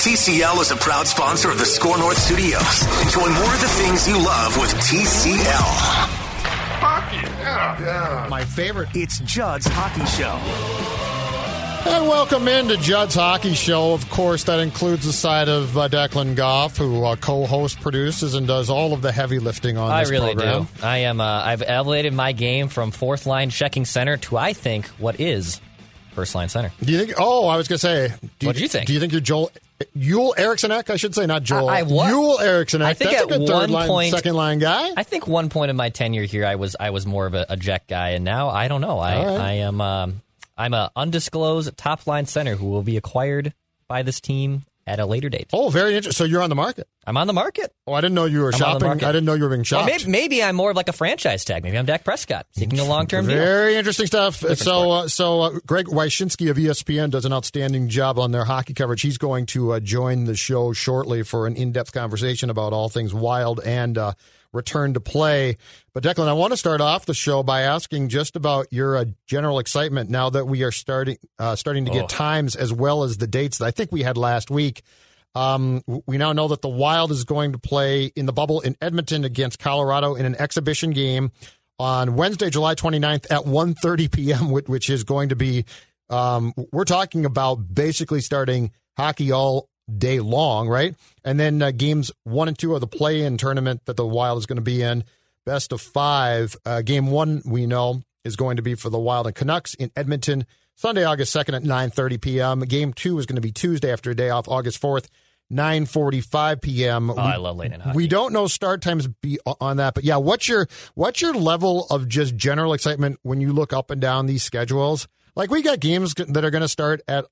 TCL is a proud sponsor of the Score North Studios. Enjoy more of the things you love with TCL. Hockey, yeah, yeah. My favorite. It's Judd's Hockey Show. And welcome into Judd's Hockey Show. Of course, that includes the side of uh, Declan Goff, who uh, co-host, produces, and does all of the heavy lifting on I this really program. do. I am. Uh, I've elevated my game from fourth line checking center to I think what is first line center. Do you think? Oh, I was going to say. Do What do you think? Do you think you're Joel Yule Eriksson? I should say, not Joel. I- I was. Yule. I think That's at a good third one line, point- second line guy. I think one point in my tenure here, I was I was more of a, a Jack guy, and now I don't know. I right. I am um, I'm a undisclosed top line center who will be acquired by this team at a later date. oh, very interesting. So you're on the market. I'm on the market. Oh, I didn't know you were I'm shopping. I didn't know you were being Well, shopped. maybe, maybe I'm more of like a franchise tag. Maybe I'm Dak Prescott seeking a long term deal. Very interesting stuff. so, uh, so uh, Greg Wyshynski of ESPN does an outstanding job on their hockey coverage. He's going to uh, join the show shortly for an in-depth conversation about all things wild and uh, return to play. But Declan, I want to start off the show by asking just about your uh, general excitement now that we are starting uh, starting to get Oh. times as well as the dates that I think we had last week. Um, we now know that the Wild is going to play in the bubble in Edmonton against Colorado in an exhibition game on Wednesday, July 29th at 1.30 p.m., which, which is going to be, um, we're talking about basically starting hockey all day long, right? And then uh, games one and two of the play-in tournament that the Wild is going to be in, best of five. Uh, game one, we know, is going to be for the Wild and Canucks in Edmonton, Sunday, August 2nd at 9.30 p.m. Game two is going to be Tuesday after a day off, August 4th, 9.45 p.m. Oh, I love late night. We don't know start times be on that, but yeah, what's your what's your level of just general excitement when you look up and down these schedules? Like we got games that are going to start at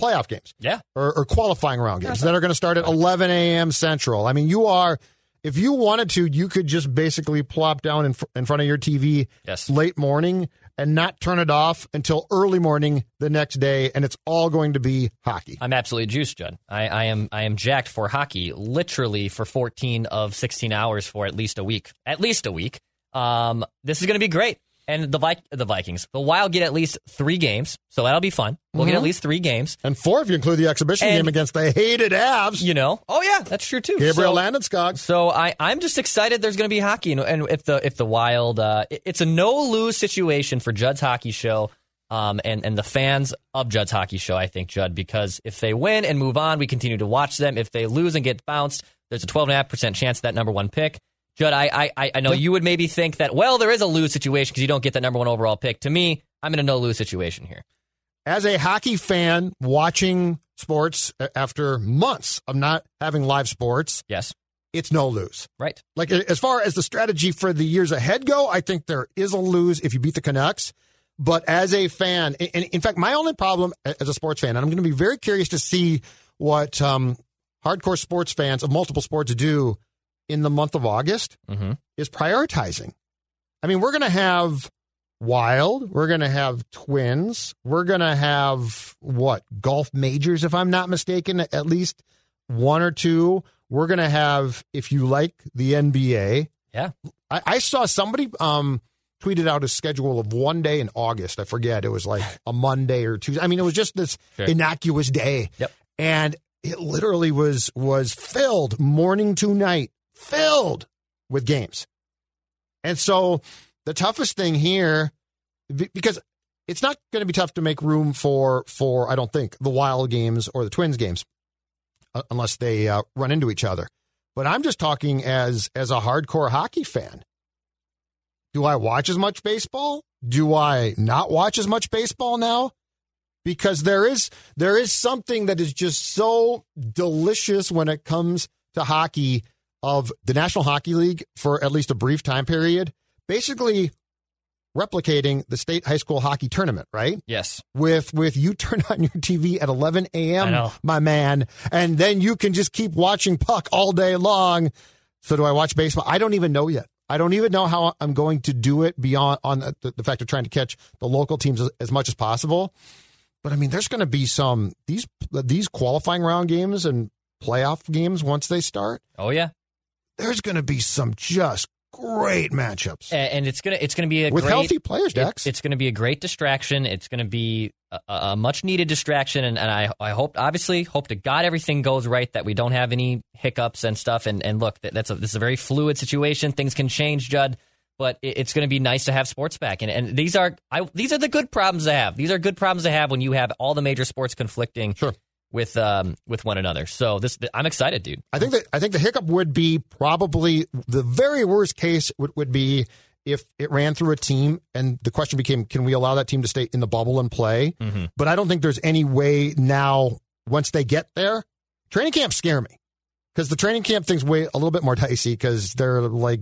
playoff games Yeah. or, or qualifying round games that are going to start at 11 a.m. Central. I mean, you are if you wanted to, you could just basically plop down in, fr- in front of your TV Yes. late morning and not turn it off until early morning the next day, and it's all going to be hockey. I'm absolutely juiced, Judd. I, I am I am jacked for hockey, literally for 14 of 16 hours for at least a week. At least a week. Um, this is going to be great. And the Vi- the Vikings, the Wild get at least three games, so that'll be fun. We'll get at least three games. And four if you include the exhibition And- game against the hated Avs. You know, oh yeah, that's true too. Gabriel So- Landeskog. So I, I'm just excited. There's going to be hockey, and, and if the if the Wild, uh, it- it's a no lose situation for Judd's hockey show, um, and and the fans of Judd's hockey show. I think Judd because if they win and move on, we continue to watch them. If they lose and get bounced, there's a 12 and a half percent chance of that number one pick. Judd, I, I I know you would maybe think that well there is a lose situation because you don't get that number one overall pick. To me, I'm in a no lose situation here. As a hockey fan watching sports after months of not having live sports, Yes, it's no lose. right. Like as far as the strategy for the years ahead go, I think there is a lose if you beat the Canucks. But as a fan, and and in fact, my only problem as a sports fan, and I'm going to be very curious to see what um, hardcore sports fans of multiple sports do in the month of August, Mhm. is prioritizing. I mean, we're going to have Wild, we're going to have Twins, we're going to have what golf majors, if I'm not mistaken, at least one or two. We're going to have, if you like the NBA, Yeah, I, I saw somebody um, tweeted out a schedule of one day in August. I forget. It was like a Monday or Tuesday. I mean, it was just this Sure. innocuous day. Yep. And it literally was was filled morning to night, filled with games. And so the toughest thing here, because it's not going to be tough to make room for for I don't think the Wild games or the Twins games, uh, unless they uh, run into each other. but I'm just talking as as a hardcore hockey fan. Do I watch as much baseball? Do I not watch as much baseball now? Because there is there is something that is just so delicious when it comes to hockey of the National Hockey League for at least a brief time period. Basically replicating the state high school hockey tournament, right? Yes. With with you turn on your TV at 11 a.m., my man, and then you can just keep watching puck all day long. So do I watch baseball? I don't even know yet. I don't even know how I'm going to do it beyond on the, the fact of trying to catch the local teams as, as much as possible. But I mean, there's going to be some these these qualifying round games and playoff games once they start. Oh yeah. There's going to be some just great matchups And it's gonna it's gonna be a with great, healthy players. it- Dex. it's going to be a great distraction. It's going to be a, a much needed distraction, and, and I I hope obviously hope to God everything goes right that we don't have any hiccups and stuff. And and look, that, that's a, this is a very fluid situation. Things can change, Judd. But it- it's going to be nice to have sports back, and and these are I, these are the good problems to have. These are good problems to have when you have all the major sports conflicting Sure. With um with one another. So this I'm excited, dude. I think that I think the hiccup would be probably the very worst case would, would be if it ran through a team and the question became can we allow that team to stay in the bubble and play? Mm-hmm. But I don't think there's any way now once they get there. Training camps scare me because the training camp thing's way a little bit more dicey because they're like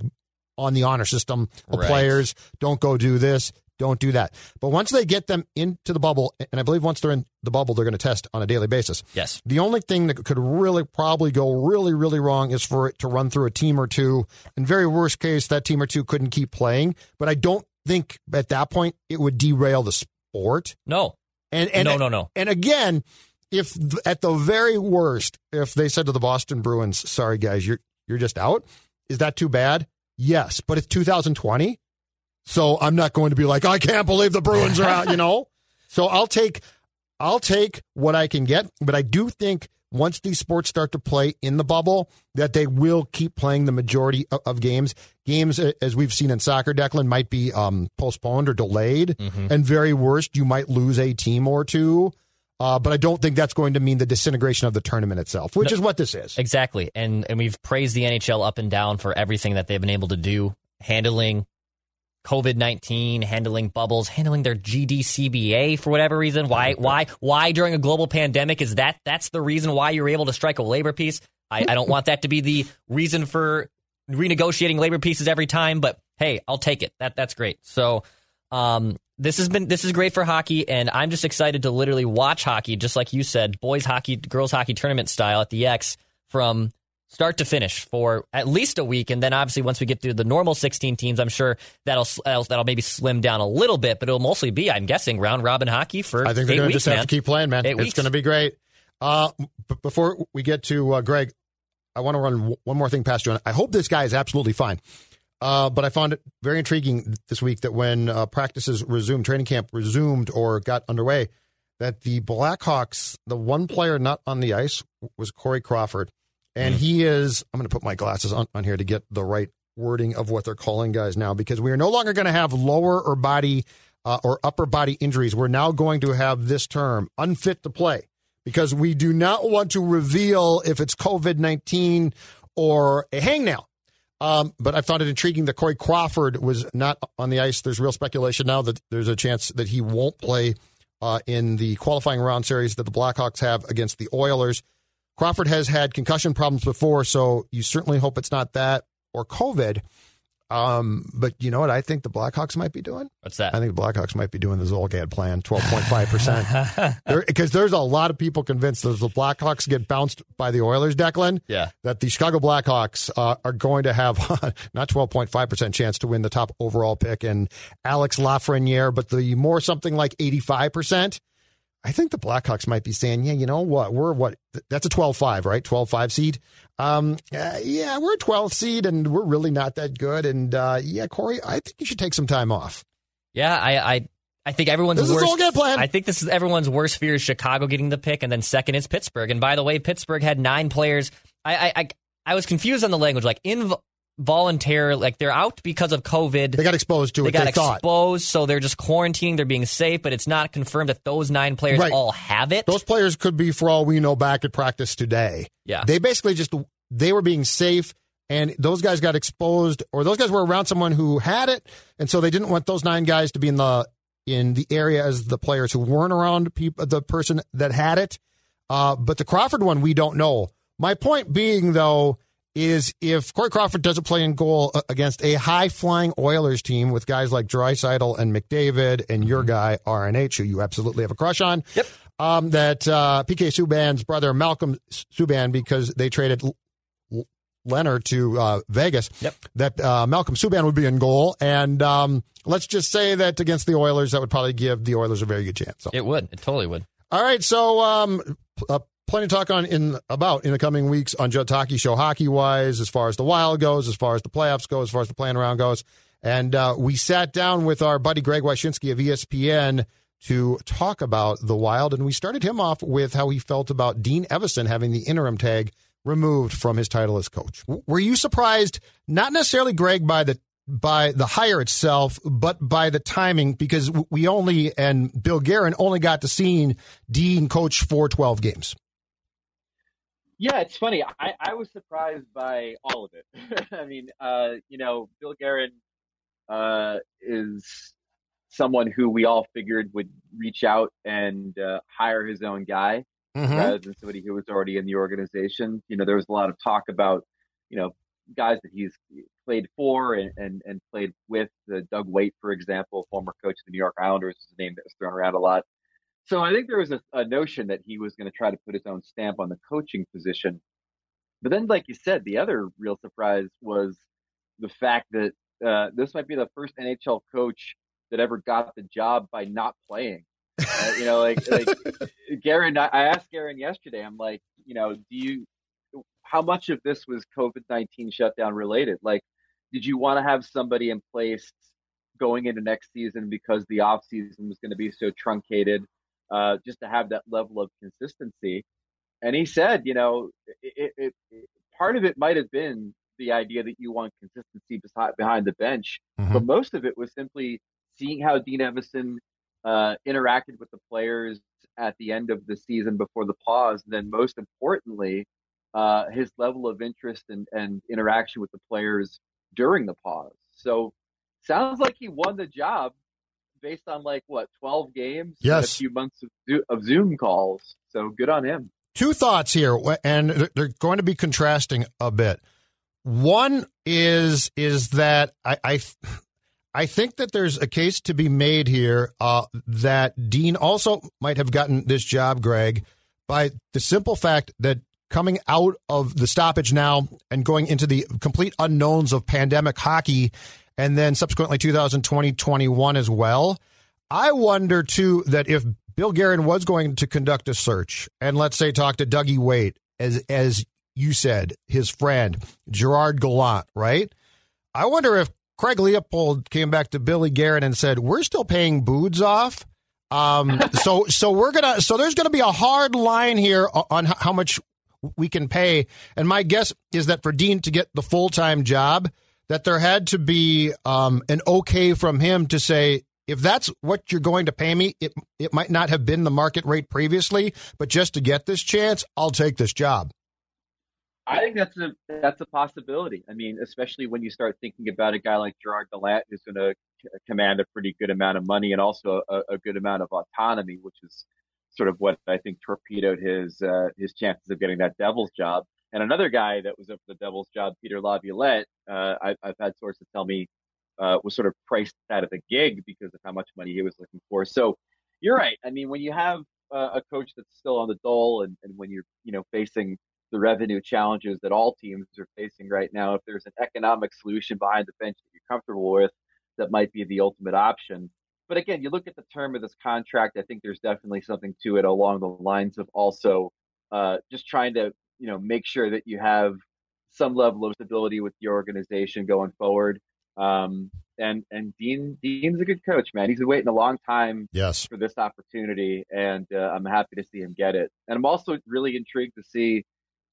on the honor system of Right. players. Don't go do this. Don't do that. But once they get them into the bubble, and I believe once they're in the bubble, they're going to test on a daily basis. Yes. The only thing that could really probably go really, really wrong is for it to run through a team or two. In very worst case, that team or two couldn't keep playing. But I don't think at that point it would derail the sport. No. And, and no, no, no. And again, if at the very worst, if they said to the Boston Bruins, "Sorry guys, you're you're just out," is that too bad? Yes, but it's 2020, so I'm not going to be like, "I can't believe the Bruins are out," you know. So I'll take I'll take what I can get, but I do think once these sports start to play in the bubble, that they will keep playing the majority of, of games. Games, as we've seen in soccer, Declan might be um, postponed or delayed, and very worst, you might lose a team or two. Uh, but I don't think that's going to mean the disintegration of the tournament itself, which is what this is. Exactly. And and we've praised the NHL up and down for everything that they've been able to do, handling COVID nineteen, handling bubbles, handling their GDCBA for whatever reason. Why why why during a global pandemic is that that's the reason why you're able to strike a labor peace? I, I don't want that to be the reason for renegotiating labor pieces every time, but hey, I'll take it. That that's great. So um, this has been this is great for hockey, and I'm just excited to literally watch hockey, just like you said, boys hockey, girls hockey tournament style at the X from start to finish for at least a week, and then obviously once we get to the normal 16 teams, I'm sure that'll that'll, maybe slim down a little bit, but it'll mostly be, I'm guessing, round robin hockey for. I think they're going to just have man. to keep playing, man. Eight it's going to be great. Uh, b- before we get to uh, Greg, I want to run w- one more thing past you. I hope this guy is absolutely fine. Uh, but I found it very intriguing this week that when uh, practices resumed, training camp resumed or got underway, that the Blackhawks, the one player not on the ice was Corey Crawford. And he is, I'm going to put my glasses on, on here to get the right wording of what they're calling guys now because we are no longer going to have lower or body uh, or upper body injuries. We're now going to have this term, unfit to play, because we do not want to reveal if it's COVID 19 or a hangnail. Um, but I found it intriguing that Corey Crawford was not on the ice. There's real speculation now that there's a chance that he won't play uh, in the qualifying round series that the Blackhawks have against the Oilers. Crawford has had concussion problems before, so you certainly hope it's not that or COVID. Um, but you know what I think the Blackhawks might be doing? What's that? I think the Blackhawks might be doing the Zolgad plan, 12.5%. Because there's a lot of people convinced that the Blackhawks get bounced by the Oilers, Declan, Yeah. that the Chicago Blackhawks uh, are going to have not 12.5% chance to win the top overall pick and Alex Lafreniere, but the more something like 85%. I think the Blackhawks might be saying, yeah, you know what? We're what? That's a 12 5, right? 12 5 seed. Um, uh, yeah, we're a 12 seed and we're really not that good. And uh, yeah, Corey, I think you should take some time off. Yeah, I, I, I think everyone's This is worst. all good plan. I think this is everyone's worst fear is Chicago getting the pick, and then second is Pittsburgh. And by the way, Pittsburgh had nine players. I, I, I, I was confused on the language, like involuntary, like they're out because of COVID. They got exposed to They it. got they thought. exposed, so they're just quarantining. They're being safe, but it's not confirmed that those nine players Right. all have it. Those players could be, for all we know, back at practice today. Yeah. They basically just they were being safe and those guys got exposed or those guys were around someone who had it and so they didn't want those nine guys to be in the in the area as the players who weren't around people, the person that had it uh, but the crawford one we don't know my point being though is if Corey Crawford doesn't play in goal uh, against a high flying Oilers team with guys like Draisaitl and McDavid and your guy RNH, who you absolutely have a crush on. Yep. Um, that uh, PK Subban's brother Malcolm Subban, because they traded Lehner to uh, Vegas, yep. that uh, Malcolm Subban would be in goal. And um, let's just say that against the Oilers, that would probably give the Oilers a very good chance. So. It would. It totally would. All right. So um, uh, plenty to talk on in about in the coming weeks on Judd Hockey Show, hockey wise, as far as the Wild goes, as far as the playoffs go, as far as the playing around goes. And uh, we sat down with our buddy Greg Wyshynski of ESPN to talk about the Wild, and we started him off with how he felt about Dean Evason having the interim tag removed from his title as coach. Were you surprised? Not necessarily, Greg, by the by the hire itself, but by the timing, because we only and Bill Guerin only got to see Dean coach for twelve games. Yeah, it's funny. I, I was surprised by all of it. I mean, uh, you know, Bill Guerin uh, is someone who we all figured would reach out and uh, hire his own guy mm-hmm. rather than somebody who was already in the organization. You know, there was a lot of talk about, you know, guys that he's played for and, and, and played with. Uh, Doug Weight, for example, former coach of the New York Islanders, is a name that was thrown around a lot. So I think there was a, a notion that he was going to try to put his own stamp on the coaching position. But then, like you said, the other real surprise was the fact that uh, this might be the first NHL coach that ever got the job by not playing. Uh, you know, like like Guerin. I, asked Guerin yesterday. I'm like, you know, do you? How much of this was COVID nineteen shutdown related? Like, did you want to have somebody in place going into next season because the off season was going to be so truncated, uh, just to have that level of consistency? And he said, you know, it, it, it, part of it might have been the idea that you want consistency behind the bench, mm-hmm. but most of it was simply seeing how Dean Evason uh, interacted with the players at the end of the season before the pause, and then most importantly, uh, his level of interest and, and interaction with the players during the pause. So sounds like he won the job based on like what 12 games yes. a few months of, of Zoom calls. So good on him. Two thoughts here, and they're going to be contrasting a bit. One is is that I, I I think that there's a case to be made here uh, that Dean also might have gotten this job, Greg, by the simple fact that coming out of the stoppage now and going into the complete unknowns of pandemic hockey and then subsequently 2020 21 as well. I wonder too that if Bill Guerin was going to conduct a search and let's say talk to Dougie Weight as as you said, his friend Gerard Gallant, right? I wonder if Craig Leipold came back to Billy Guerin and said, "We're still paying Boods off." Um, so so we're gonna so there's gonna be a hard line here on how much we can pay. And my guess is that for Dean to get the full time job, that there had to be um, an okay from him to say, if that's what you're going to pay me, it it might not have been the market rate previously, but just to get this chance, I'll take this job. I think that's a that's a possibility. I mean, especially when you start thinking about a guy like Gerard Gallant, who's going to command a pretty good amount of money and also a, a, good amount of autonomy, which is sort of what I think torpedoed his uh, his chances of getting that Devils job. And another guy that was up for the Devils job, Peter Laviolette, uh, I, have had sources tell me uh, was sort of priced out of the gig because of how much money he was looking for. So you're right. I mean, when you have a coach that's still on the dole, and, and when you're you know facing the revenue challenges that all teams are facing right now. If there's an economic solution behind the bench that you're comfortable with, that might be the ultimate option. But again, you look at the term of this contract. I think there's definitely something to it along the lines of also uh, just trying to you know make sure that you have some level of stability with your organization going forward. Um, and and Dean Dean's a good coach, man. He's been waiting a long time yes. for this opportunity, and uh, I'm happy to see him get it. And I'm also really intrigued to see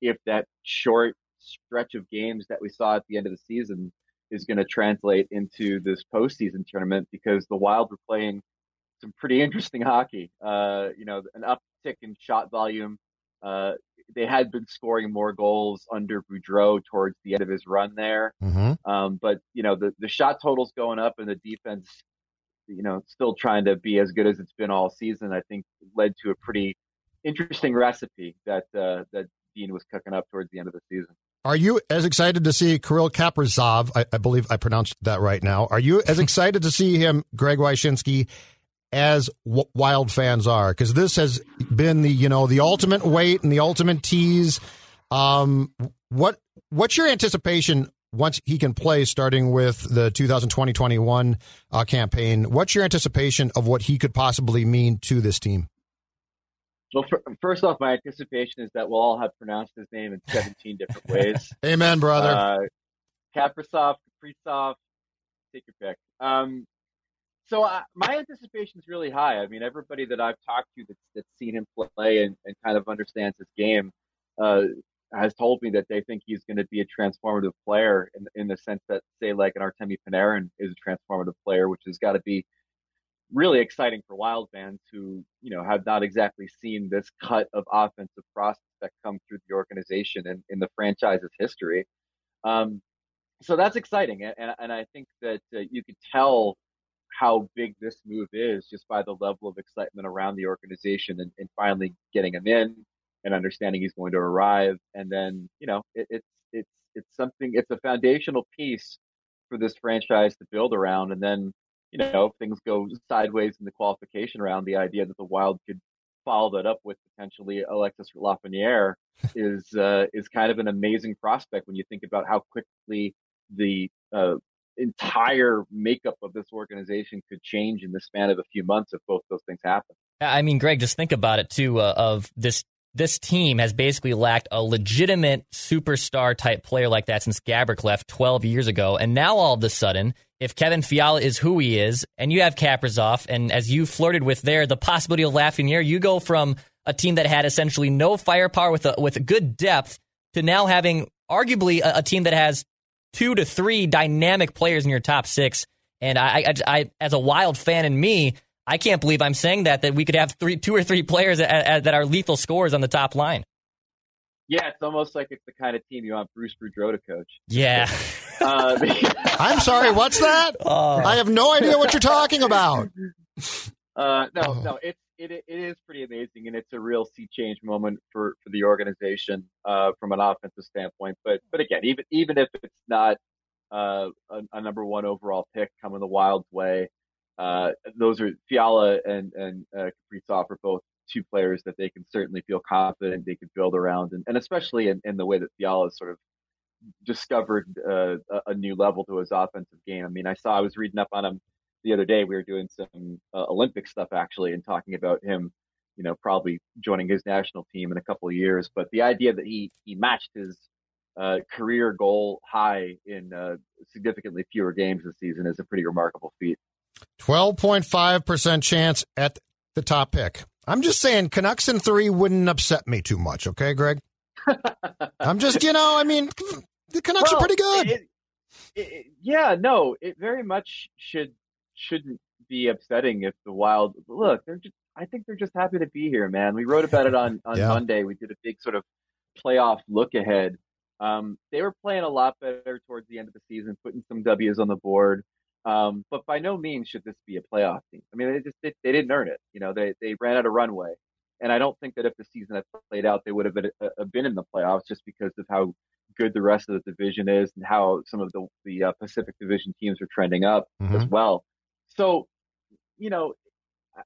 if that short stretch of games that we saw at the end of the season is going to translate into this postseason tournament because the Wild were playing some pretty interesting hockey. Uh, you know, an uptick in shot volume, uh, they had been scoring more goals under Boudreau towards the end of his run there. Mm-hmm. Um, but you know, the the shot totals going up and the defense, you know, still trying to be as good as it's been all season. I think led to a pretty interesting recipe that uh, that Dean was cooking up towards the end of the season. Are you as excited to see Kirill Kaprizov? I, I, believe I pronounced that right now. Are you as excited to see him, Greg Wyshynski, as w- Wild fans are? Because this has been the you know the ultimate wait and the ultimate tease. Um, what what's your anticipation once he can play, starting with the 2020-21 uh, campaign? What's your anticipation of what he could possibly mean to this team? Well, for, first off, my anticipation is that we'll all have pronounced his name in 17 different ways. Amen, brother. Uh, Kaprizov, Kaprizov, take your pick. Um, so uh, my anticipation is really high. I mean, everybody that I've talked to that's, that's seen him play and, and kind of understands his game uh, has told me that they think he's going to be a transformative player in, in the sense that, say, like an Artemi Panarin is a transformative player, which has got to be really exciting for Wild fans who, you know, have not exactly seen this cut of offensive prospect come through the organization and in the franchise's history. Um, so that's exciting, and, and I think that uh, you could tell how big this move is just by the level of excitement around the organization and, and finally getting him in and understanding he's going to arrive. And then, you know, it, it's it's it's something. It's a foundational piece for this franchise to build around, and then you know, if things go sideways in the qualification round, the idea that the Wild could follow that up with potentially Alexis Lafreniere is uh, is kind of an amazing prospect when you think about how quickly the uh, entire makeup of this organization could change in the span of a few months if both those things happen. I mean, Greg, just think about it too. Uh, of this this team has basically lacked a legitimate superstar type player like that since Gaborik left 12 years ago. And now all of a sudden, if Kevin Fiala is who he is, and you have Kaprizov, and as you flirted with there, the possibility of Lafreniere, you go from a team that had essentially no firepower with a, with a good depth to now having arguably a, a team that has two to three dynamic players in your top six. And I, I, I, as a wild fan in me, I can't believe I'm saying that that we could have three, two or three players at, at, that are lethal scorers on the top line. Yeah, it's almost like it's the kind of team you want Bruce Boudreau to coach. Yeah. Uh, I'm sorry. What's that? Oh. I have no idea what you're talking about. Uh, no, Oh. no, it's it it is pretty amazing, and it's a real sea change moment for for the organization uh, from an offensive standpoint. But but again, even even if it's not uh, a, a number one overall pick coming the Wild's way, uh, those are Fiala and and uh, Kaprizov are both two players that they can certainly feel confident they could build around, and, and especially in, in the way that Fiala sort of discovered uh, a, a new level to his offensive game. I mean, I saw I was reading up on him the other day. We were doing some uh, Olympic stuff actually, and talking about him, you know, probably joining his national team in a couple of years. But the idea that he he matched his uh, career goal high in uh, significantly fewer games this season is a pretty remarkable feat. 12.5% chance at the top pick. I'm just saying, Canucks in three wouldn't upset me too much, okay, Greg? I'm just, you know, I mean, the Canucks Well, are pretty good. it- it- yeah, no, it very much should shouldn't be upsetting if the Wild look. They're just, I think they're just happy to be here, man. We wrote about it on on Yeah. Monday. We did a big sort of playoff look ahead. Um, they were playing a lot better towards the end of the season, putting some W's on the board. Um, but by no means should this be a playoff team. I mean, they just they, they didn't earn it. You know, they they ran out of runway, and I don't think that if the season had played out, they would have been, uh, been in the playoffs just because of how good the rest of the division is and how some of the the uh, Pacific Division teams are trending up as Mhm. well. So, you know,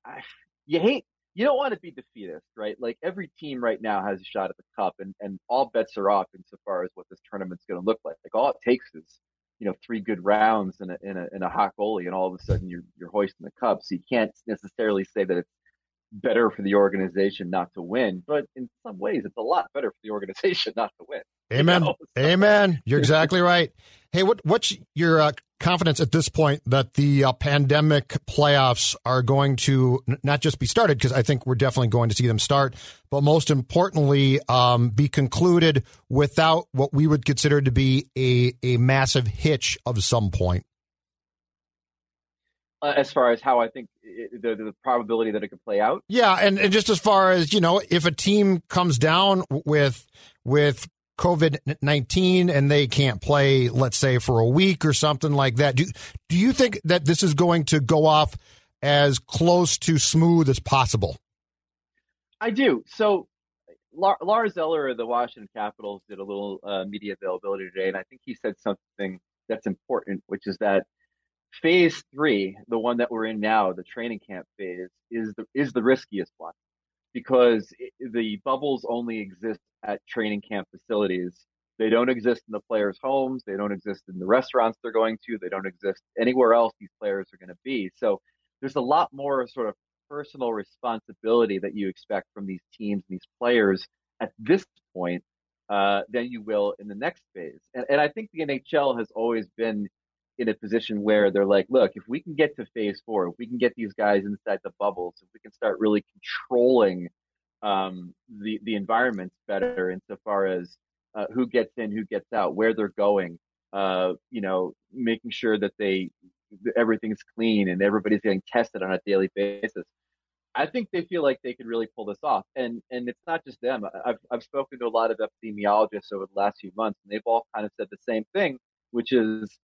I, you hate you don't want to be defeatist, right? Like every team right now has a shot at the cup, and and all bets are off insofar as what this tournament's going to look like. Like all it takes is you know three good rounds and a, in a in a hot goalie, and all of a sudden you're you're hoisting the cup. So you can't necessarily say that it's better for the organization not to win, but in some ways it's a lot better for the organization not to win. Amen. know, so- Amen. You're exactly right. Hey, what what's your uh, confidence at this point that the uh, pandemic playoffs are going to n- not just be started because I think we're definitely going to see them start, but most importantly, um, be concluded without what we would consider to be a a massive hitch of some point. Uh, as far as how I think it, the, the probability that it could play out. Yeah, and, and just as far as you know, if a team comes down with with COVID nineteen and they can't play, let's say for a week or something like that, do do you think that this is going to go off as close to smooth as possible? I do. So Lars Eller of the Washington Capitals did a little uh, media availability today, and I think he said something that's important, which is that phase three, the one that we're in now, the training camp phase, is the is the riskiest one because the bubbles only exist at training camp facilities. They don't exist in the players' homes. They don't exist in the restaurants they're going to. They don't exist anywhere else these players are going to be. So there's a lot more sort of personal responsibility that you expect from these teams and these players at this point uh, than you will in the next phase. And, and I think the NHL has always been in a position where they're like, look, if we can get to phase four, if we can get these guys inside the bubbles, if we can start really controlling um, the the environments better insofar as uh, who gets in, who gets out, where they're going, uh, you know, making sure that they everything's clean and everybody's getting tested on a daily basis. I think they feel like they could really pull this off, and and it's not just them. I've I've spoken to a lot of epidemiologists over the last few months, and they've all kind of said the same thing, which is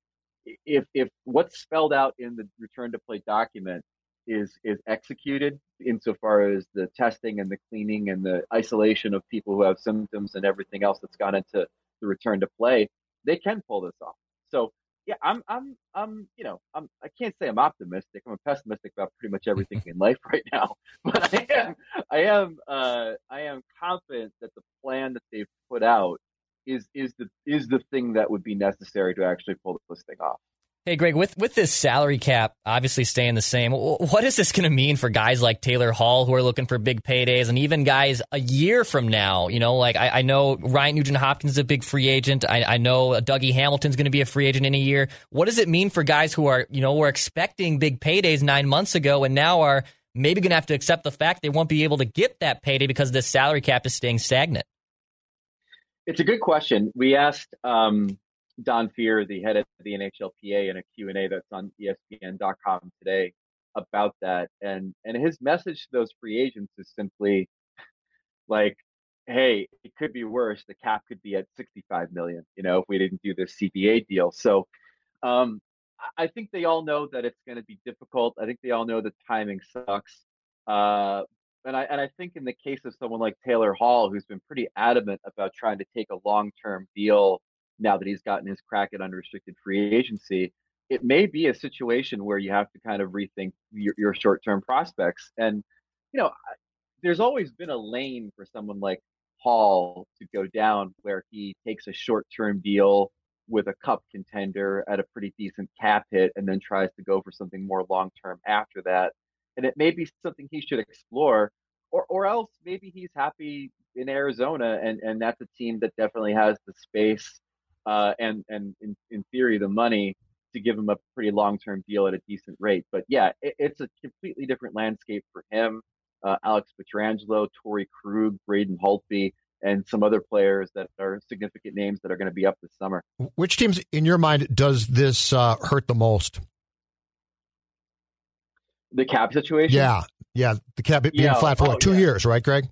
if if what's spelled out in the return to play document is is executed insofar as the testing and the cleaning and the isolation of people who have symptoms and everything else that's gone into the return to play, they can pull this off. So yeah, I'm I'm I'm you know I'm I can't say I'm optimistic. I'm pessimistic about pretty much everything in life right now, but I am I am uh, I am confident that the plan that they've put out is is the is the thing that would be necessary to actually pull this thing off. Hey, Greg, with, with this salary cap obviously staying the same, what is this going to mean for guys like Taylor Hall who are looking for big paydays and even guys a year from now? You know, like I, I know Ryan Nugent Hopkins is a big free agent. I, I know Dougie Hamilton's going to be a free agent in a year. What does it mean for guys who are, you know, were expecting big paydays nine months ago and now are maybe going to have to accept the fact they won't be able to get that payday because this salary cap is staying stagnant? It's a good question. We asked um, Don Fehr, the head of the NHLPA, in a Q&A that's on ESPN.com today about that. And and his message to those free agents is simply like, hey, it could be worse. The cap could be at 65 million, you know, if we didn't do this CBA deal. So um, I think they all know that it's going to be difficult. I think they all know the timing sucks. Uh, and I and I think in the case of someone like Taylor Hall, who's been pretty adamant about trying to take a long term deal now that he's gotten his crack at unrestricted free agency, it may be a situation where you have to kind of rethink your, your short term prospects. And you know, there's always been a lane for someone like Hall to go down where he takes a short term deal with a cup contender at a pretty decent cap hit and then tries to go for something more long term after that and it may be something he should explore. Or, or else maybe he's happy in Arizona, and, and that's a team that definitely has the space uh, and and in, in theory the money to give him a pretty long term deal at a decent rate. But yeah, it, it's a completely different landscape for him. Uh, Alex Pietrangelo, Torey Krug, Braden Holtby, and some other players that are significant names that are going to be up this summer. Which teams, in your mind, does this uh, hurt the most? The cap situation? Yeah. Yeah. The cap being yeah. flat for oh, two yeah. years, right, Greg?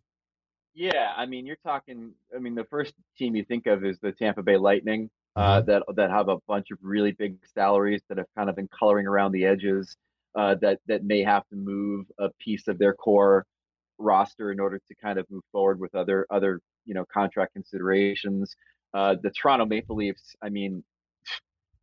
Yeah. I mean, you're talking, I mean, the first team you think of is the Tampa Bay Lightning. Uh, mm-hmm. that that have a bunch of really big salaries that have kind of been coloring around the edges. Uh, that that may have to move a piece of their core roster in order to kind of move forward with other other you know contract considerations. Uh, the Toronto Maple Leafs, I mean,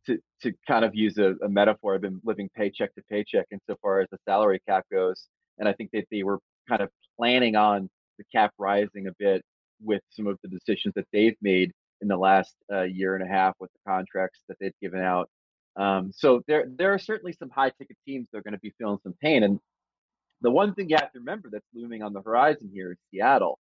to to kind of use a, a, metaphor, I've been living paycheck to paycheck insofar as the salary cap goes, and I think that they were kind of planning on the cap rising a bit with some of the decisions that they've made in the last uh, year and a half with the contracts that they've given out. Um, so there there are certainly some high ticket teams that are going to be feeling some pain, and the one thing you have to remember that's looming on the horizon here is Seattle,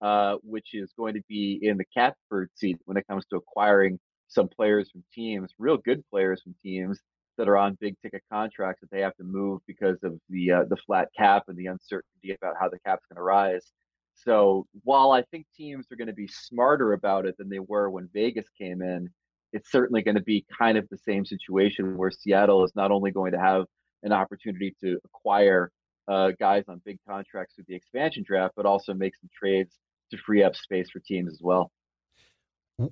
uh, which is going to be in the catbird seat when it comes to acquiring some players from teams, real good players from teams that are on big ticket contracts that they have to move because of the uh, the flat cap and the uncertainty about how the cap's going to rise. So while I think teams are going to be smarter about it than they were when Vegas came in, it's certainly going to be kind of the same situation where Seattle is not only going to have an opportunity to acquire uh, guys on big contracts through the expansion draft, but also make some trades to free up space for teams as well.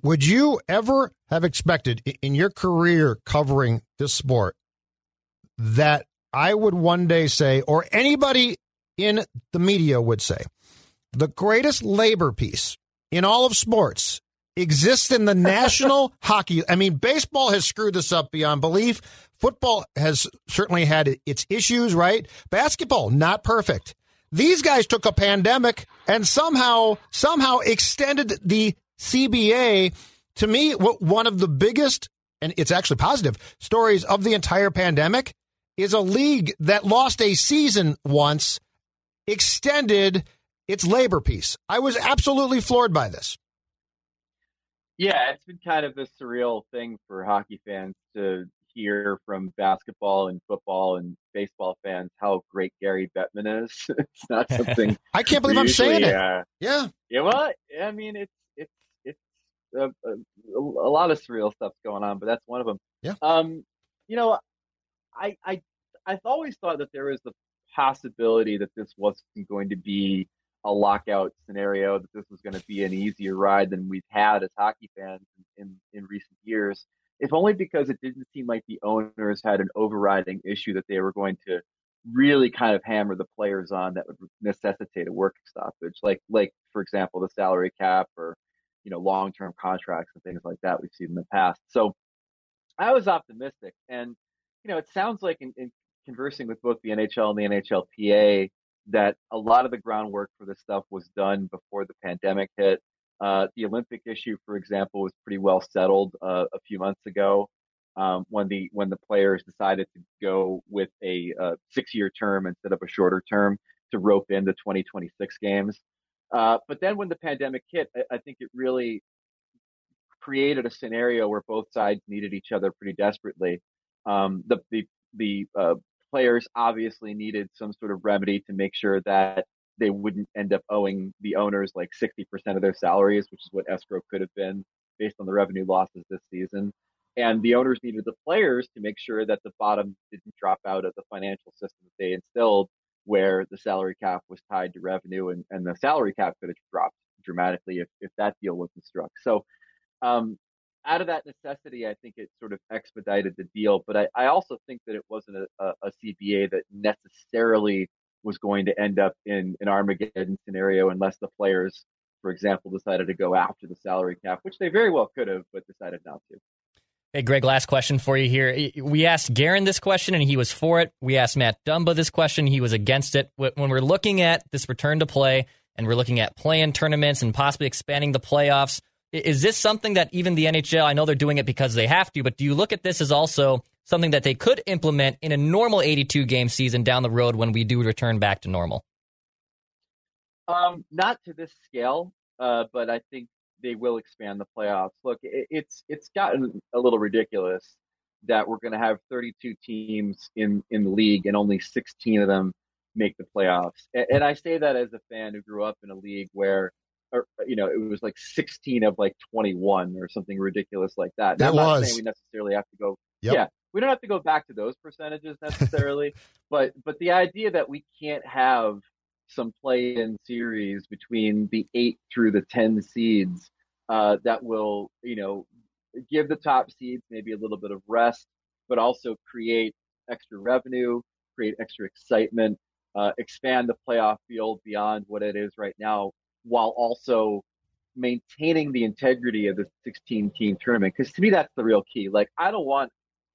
Would you ever have expected in your career covering this sport that I would one day say, or anybody in the media would say, the greatest labor peace in all of sports exists in the National Hockey. I mean, baseball has screwed this up beyond belief. Football has certainly had its issues, right? Basketball, not perfect. These guys took a pandemic and somehow, somehow extended the CBA. To me, one of the biggest, and it's actually positive, stories of the entire pandemic is a league that lost a season once, extended its labor peace. I was absolutely floored by this. Yeah, it's been kind of a surreal thing for hockey fans to hear from basketball and football and baseball fans how great Gary Bettman is. it's not something I can't believe I'm saying it. Uh, yeah, yeah. Well, I mean, it's a, a, a, lot of surreal stuff's going on, but that's one of them. Yeah. Um, you know, I I I've always thought that there was the possibility that this wasn't going to be a lockout scenario, that this was going to be an easier ride than we've had as hockey fans in, in, in recent years, if only because it didn't seem like the owners had an overriding issue that they were going to really kind of hammer the players on that would necessitate a work stoppage, like like for example the salary cap or you know long term contracts and things like that we've seen in the past. So I was optimistic, and you know it sounds like in, in conversing with both the NHL and the NHLPA that a lot of the groundwork for this stuff was done before the pandemic hit. Uh, the Olympic issue, for example, was pretty well settled uh, a few months ago um, when the when the players decided to go with a uh, six-year term instead of a shorter term to rope in the 2026 games. Uh, but then when the pandemic hit, I, I, think it really created a scenario where both sides needed each other pretty desperately. Um, the the the uh, players obviously needed some sort of remedy to make sure that they wouldn't end up owing the owners like 60% of their salaries, which is what escrow could have been based on the revenue losses this season. And the owners needed the players to make sure that the bottom didn't drop out of the financial system that they instilled, where the salary cap was tied to revenue and, and the salary cap could have dropped dramatically if, if that deal wasn't struck. So um, out of that necessity, I think it sort of expedited the deal. But I, I also think that it wasn't a, a, a, CBA that necessarily was going to end up in an Armageddon scenario unless the players, for example, decided to go after the salary cap, which they very well could have, but decided not to. Hey, Greg, last question for you here. We asked Guerin this question and he was for it. We asked Matt Dumba this question. He was against it. When we're looking at this return to play and we're looking at play-in tournaments and possibly expanding the playoffs, is this something that even the NHL, I know they're doing it because they have to, but do you look at this as also something that they could implement in a normal 82 game season down the road when we do return back to normal? Um, not to this scale, uh, but I think they will expand the playoffs. Look, it, it's it's gotten a little ridiculous that we're going to have 32 teams in in the league and only 16 of them make the playoffs. And, and I say that as a fan who grew up in a league where or you know, it was like 16 of like 21 or something ridiculous like that. Not was. saying we necessarily have to go. Yep. Yeah, we don't have to go back to those percentages necessarily, but but the idea that we can't have some play-in series between the eight through the 10 seeds uh, that will, you know, give the top seeds maybe a little bit of rest, but also create extra revenue, create extra excitement, uh, expand the playoff field beyond what it is right now while also maintaining the integrity of the 16 team tournament. Because to me, that's the real key. Like, I don't want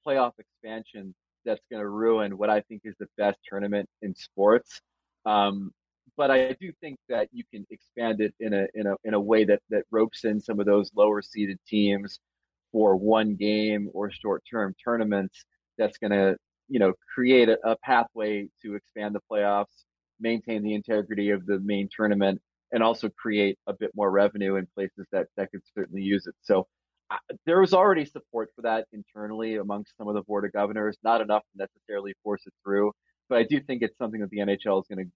playoff expansion that's going to ruin what I think is the best tournament in sports. Um, but I do think that you can expand it in a in a in a way that that ropes in some of those lower seeded teams for one game or short term tournaments. That's going to you know create a, a pathway to expand the playoffs, maintain the integrity of the main tournament, and also create a bit more revenue in places that, that could certainly use it. So there was already support for that internally amongst some of the board of governors, not enough to necessarily force it through. But I do think it's something that the NHL is going to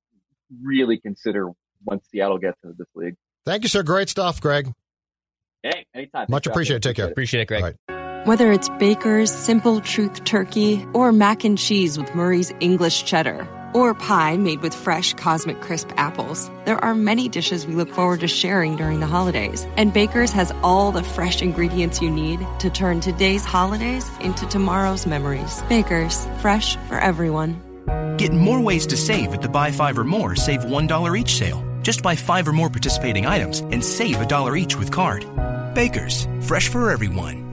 really consider once Seattle gets into this league. Thank you, sir. Great stuff, Greg. Hey, anytime. Much appreciated. Take care. Appreciate it, Greg. Right. Whether it's Baker's Simple Truth Turkey or mac and cheese with Murray's English Cheddar or pie made with fresh Cosmic Crisp apples, there are many dishes we look forward to sharing during the holidays. And Baker's has all the fresh ingredients you need to turn today's holidays into tomorrow's memories. Baker's, fresh for everyone. Get more ways to save at the Buy Five or More Save $1 each sale. Just buy five or more participating items and save a dollar each with card. Baker's, fresh for everyone.